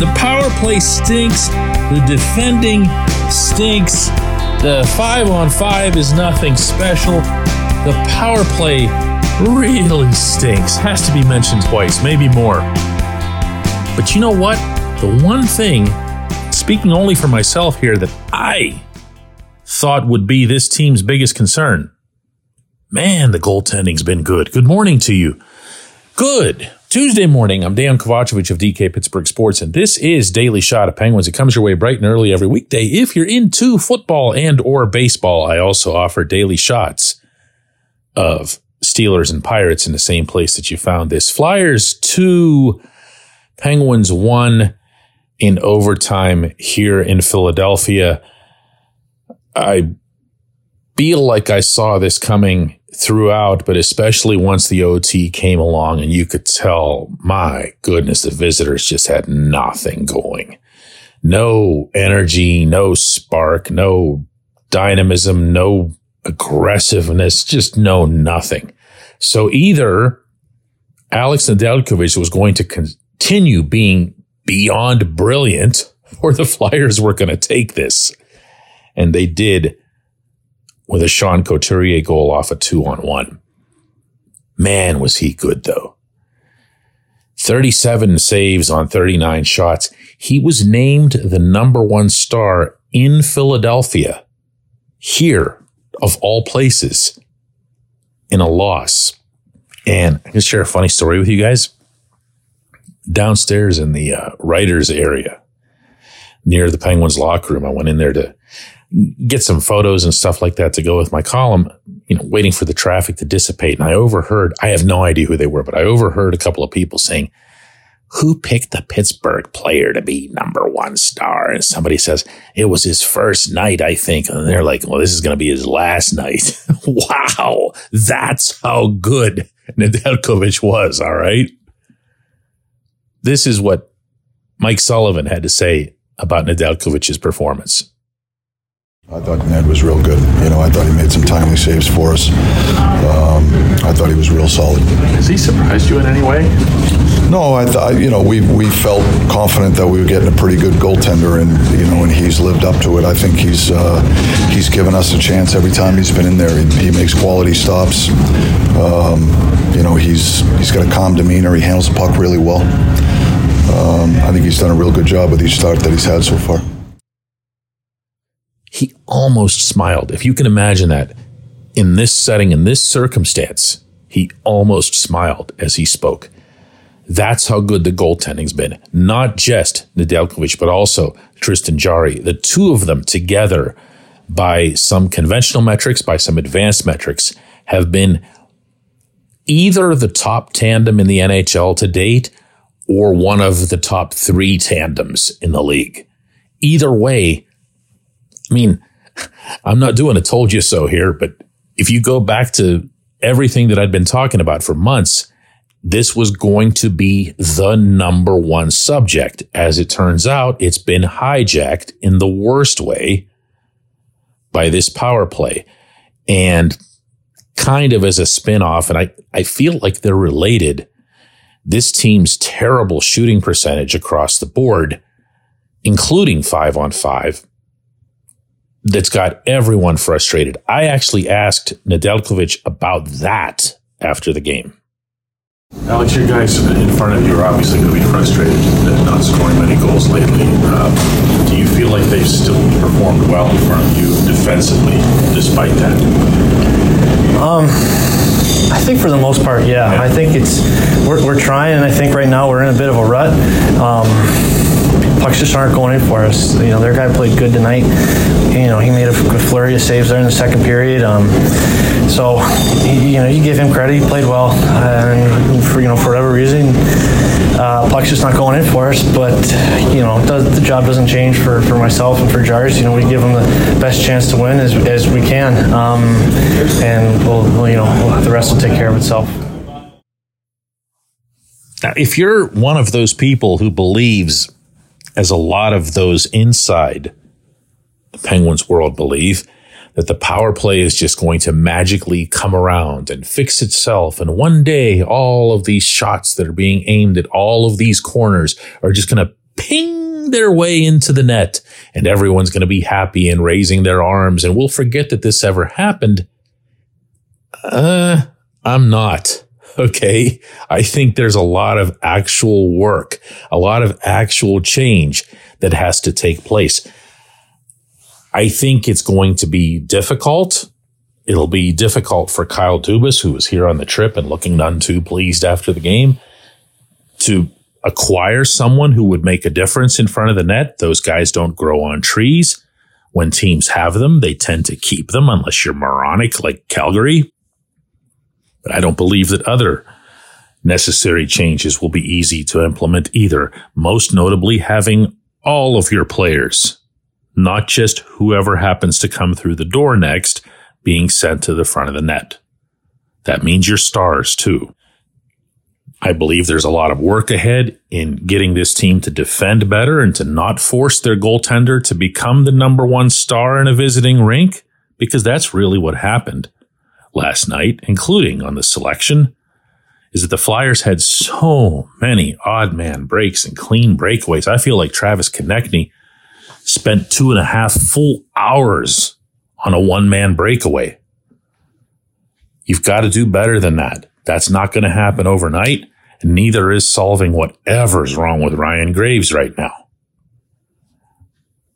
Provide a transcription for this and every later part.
The power play stinks. The defending stinks. The five on five is nothing special. The power play really stinks. Has to be mentioned twice, maybe more. But you know what? The one thing, speaking only for myself here, that I thought would be this team's biggest concern. Man, the goaltending's been good. Good morning to you. Good. Tuesday morning, I'm Dejan Kovacevic of DK Pittsburgh Sports, and this is Daily Shot of Penguins. It comes your way bright and early every weekday. If you're into football and or baseball, I also offer daily shots of Steelers and Pirates in the same place that you found this. Flyers two, Penguins one in overtime here in Philadelphia. I feel like I saw this coming throughout, but especially once the OT came along and you could tell, my goodness, the visitors just had nothing going. No energy, no spark, no dynamism, no aggressiveness, just no nothing. So either Alex Nedeljkovic was going to continue being beyond brilliant or the Flyers were going to take this. And they did with a Sean Couturier goal off a two on one. Man, was he good though. 37 saves on 39 shots. He was named the number one star in Philadelphia, here of all places, in a loss. And I can share a funny story with you guys. Downstairs in the uh, writers area near the Penguins locker room, I went in there to get some photos and stuff like that to go with my column, you know, waiting for the traffic to dissipate. And I overheard, I have no idea who they were, but I overheard a couple of people saying, who picked the Pittsburgh player to be number one star? And somebody says, it was his first night, I think. And they're like, well, this is going to be his last night. wow. That's how good Nedeljkovic was. All right. This is what Mike Sullivan had to say about Nedeljkovic's performance. I thought Ned was real good. You know, I thought he made some timely saves for us. Um, I thought he was real solid. Has he surprised you in any way? No, I thought you know we we felt confident that we were getting a pretty good goaltender, and you know, and he's lived up to it. I think he's uh, he's given us a chance every time he's been in there. He, he makes quality stops. Um, you know, he's he's got a calm demeanor. He handles the puck really well. Um, I think he's done a real good job with each start that he's had so far he almost smiled. If you can imagine that in this setting, in this circumstance, he almost smiled as he spoke. That's how good the goaltending's been. Not just Nedeljkovic, but also Tristan Jarry. The two of them together, by some conventional metrics, by some advanced metrics, have been either the top tandem in the NHL to date or one of the top three tandems in the league. Either way, I mean, I'm not doing a told you so here, but if you go back to everything that I'd been talking about for months, this was going to be the number one subject. As it turns out, it's been hijacked in the worst way by this power play. And kind of as a spinoff, and I, I feel like they're related. This team's terrible shooting percentage across the board, including five on five, that's got everyone frustrated. I actually asked Nedeljkovic about that after the game. Alex, your guys in front of you are obviously going to be frustrated at not scoring many goals lately. Uh, do you feel like they've still performed well in front of you defensively despite that? Um, I think for the most part, yeah. yeah. I think it's we're, we're trying, and I think right now we're in a bit of a rut. Um, pucks just aren't going in for us. You know, their guy played good tonight. You know, he made a flurry of saves there in the second period. Um, so, you know, you give him credit. He played well, and for you know, for whatever reason, uh, puck's just not going in for us. But you know, does, the job doesn't change for, for myself and for Jars. You know, we give them the best chance to win as, as we can, um, and we'll, we'll, you know, the rest will take care of itself. Now, if you're one of those people who believes, as a lot of those inside the Penguins world believe, that the power play is just going to magically come around and fix itself. And one day, all of these shots that are being aimed at all of these corners are just going to ping their way into the net and everyone's going to be happy and raising their arms and we'll forget that this ever happened. Uh, I'm not. Okay. I think there's a lot of actual work, a lot of actual change that has to take place. I think it's going to be difficult. It'll be difficult for Kyle Dubas, who was here on the trip and looking none too pleased after the game, to acquire someone who would make a difference in front of the net. Those guys don't grow on trees. When teams have them, they tend to keep them unless you're moronic like Calgary. But I don't believe that other necessary changes will be easy to implement either, most notably having all of your players, not just whoever happens to come through the door next, being sent to the front of the net. That means your stars too. I believe there's a lot of work ahead in getting this team to defend better and to not force their goaltender to become the number one star in a visiting rink, because that's really what happened last night, including on the selection, is that the Flyers had so many odd man breaks and clean breakaways. I feel like Travis Konecny spent two and a half full hours on a one man breakaway. You've got to do better than that. That's not going to happen overnight. And neither is solving whatever's wrong with Ryan Graves right now.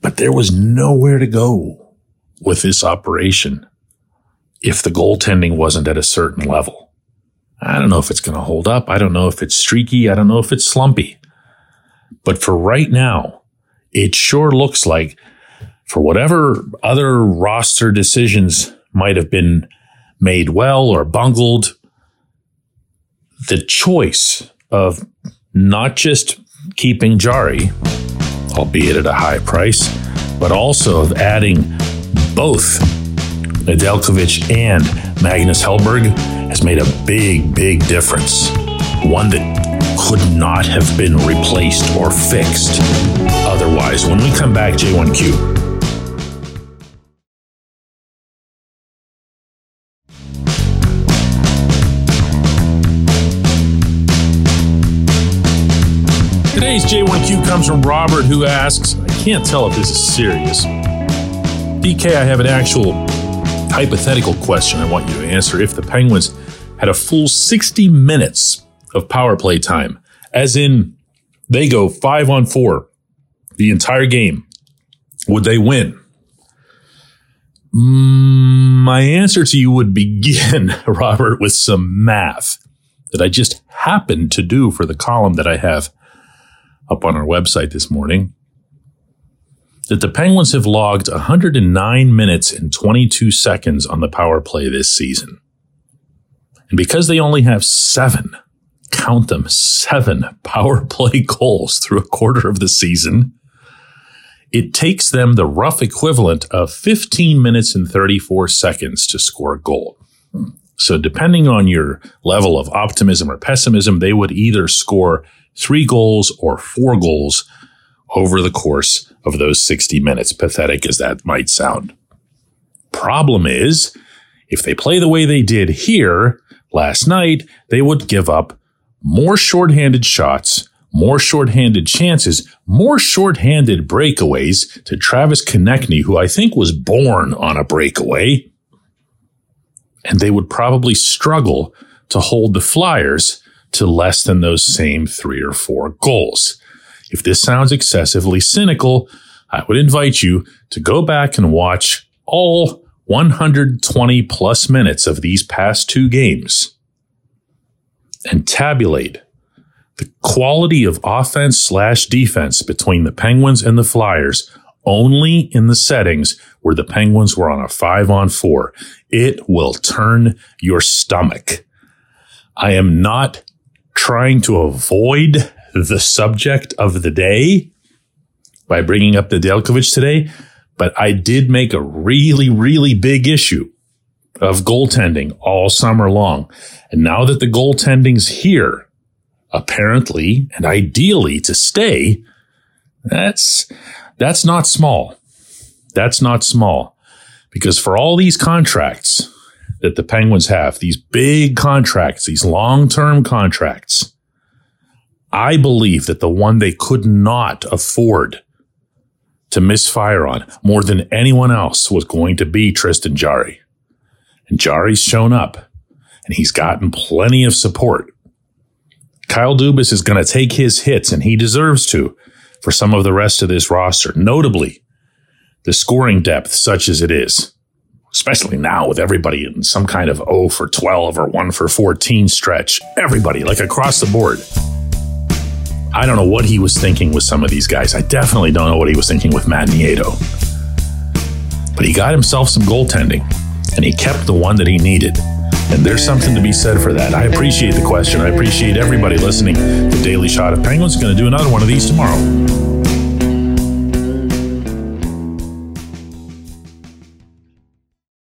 But there was nowhere to go with this operation if the goaltending wasn't at a certain level. I don't know if it's going to hold up. I don't know if it's streaky. I don't know if it's slumpy. But for right now, it sure looks like for whatever other roster decisions might have been made well or bungled, the choice of not just keeping Jarry, albeit at a high price, but also of adding both Nedeljkovic and Magnus Hellberg has made a big, big difference. One that could not have been replaced or fixed otherwise. When we come back, J1Q. Today's J1Q comes from Robert, who asks I can't tell if this is serious. DK, I have an actual hypothetical question I want you to answer. If the Penguins had a full 60 minutes of power play time, as in they go five on four the entire game, would they win? Mm, my answer to you would begin, Robert, with some math that I just happened to do for the column that I have up on our website this morning that the Penguins have logged 109 minutes and 22 seconds on the power play this season. And because they only have seven, count them, seven power play goals through a quarter of the season, it takes them the rough equivalent of 15 minutes and 34 seconds to score a goal. So depending on your level of optimism or pessimism, they would either score three goals or four goals over the course of those 60 minutes, pathetic as that might sound. Problem is, if they play the way they did here last night, they would give up more shorthanded shots, more shorthanded chances, more shorthanded breakaways to Travis Konecny, who I think was born on a breakaway. And they would probably struggle to hold the Flyers to less than those same three or four goals. If this sounds excessively cynical, I would invite you to go back and watch all 120 plus minutes of these past two games and tabulate the quality of offense slash defense between the Penguins and the Flyers only in the settings where the Penguins were on a five on four. It will turn your stomach. I am not trying to avoid the subject of the day by bringing up the Nedeljkovic today, but I did make a really, really big issue of goaltending all summer long. And now that the goaltending's here, apparently and ideally to stay, that's, that's not small. That's not small because for all these contracts that the Penguins have, these big contracts, these long-term contracts, I believe that the one they could not afford to misfire on more than anyone else was going to be Tristan Jarry. And Jarry's shown up and he's gotten plenty of support. Kyle Dubas is going to take his hits and he deserves to for some of the rest of this roster, notably the scoring depth such as it is, especially now with everybody in some kind of 0 for 12 or 1 for 14 stretch. Everybody, like across the board. I don't know what he was thinking with some of these guys. I definitely don't know what he was thinking with Matt Nieto. But he got himself some goaltending, and he kept the one that he needed. And there's something to be said for that. I appreciate the question. I appreciate everybody listening. The Daily Shot of Penguins going to do another one of these tomorrow.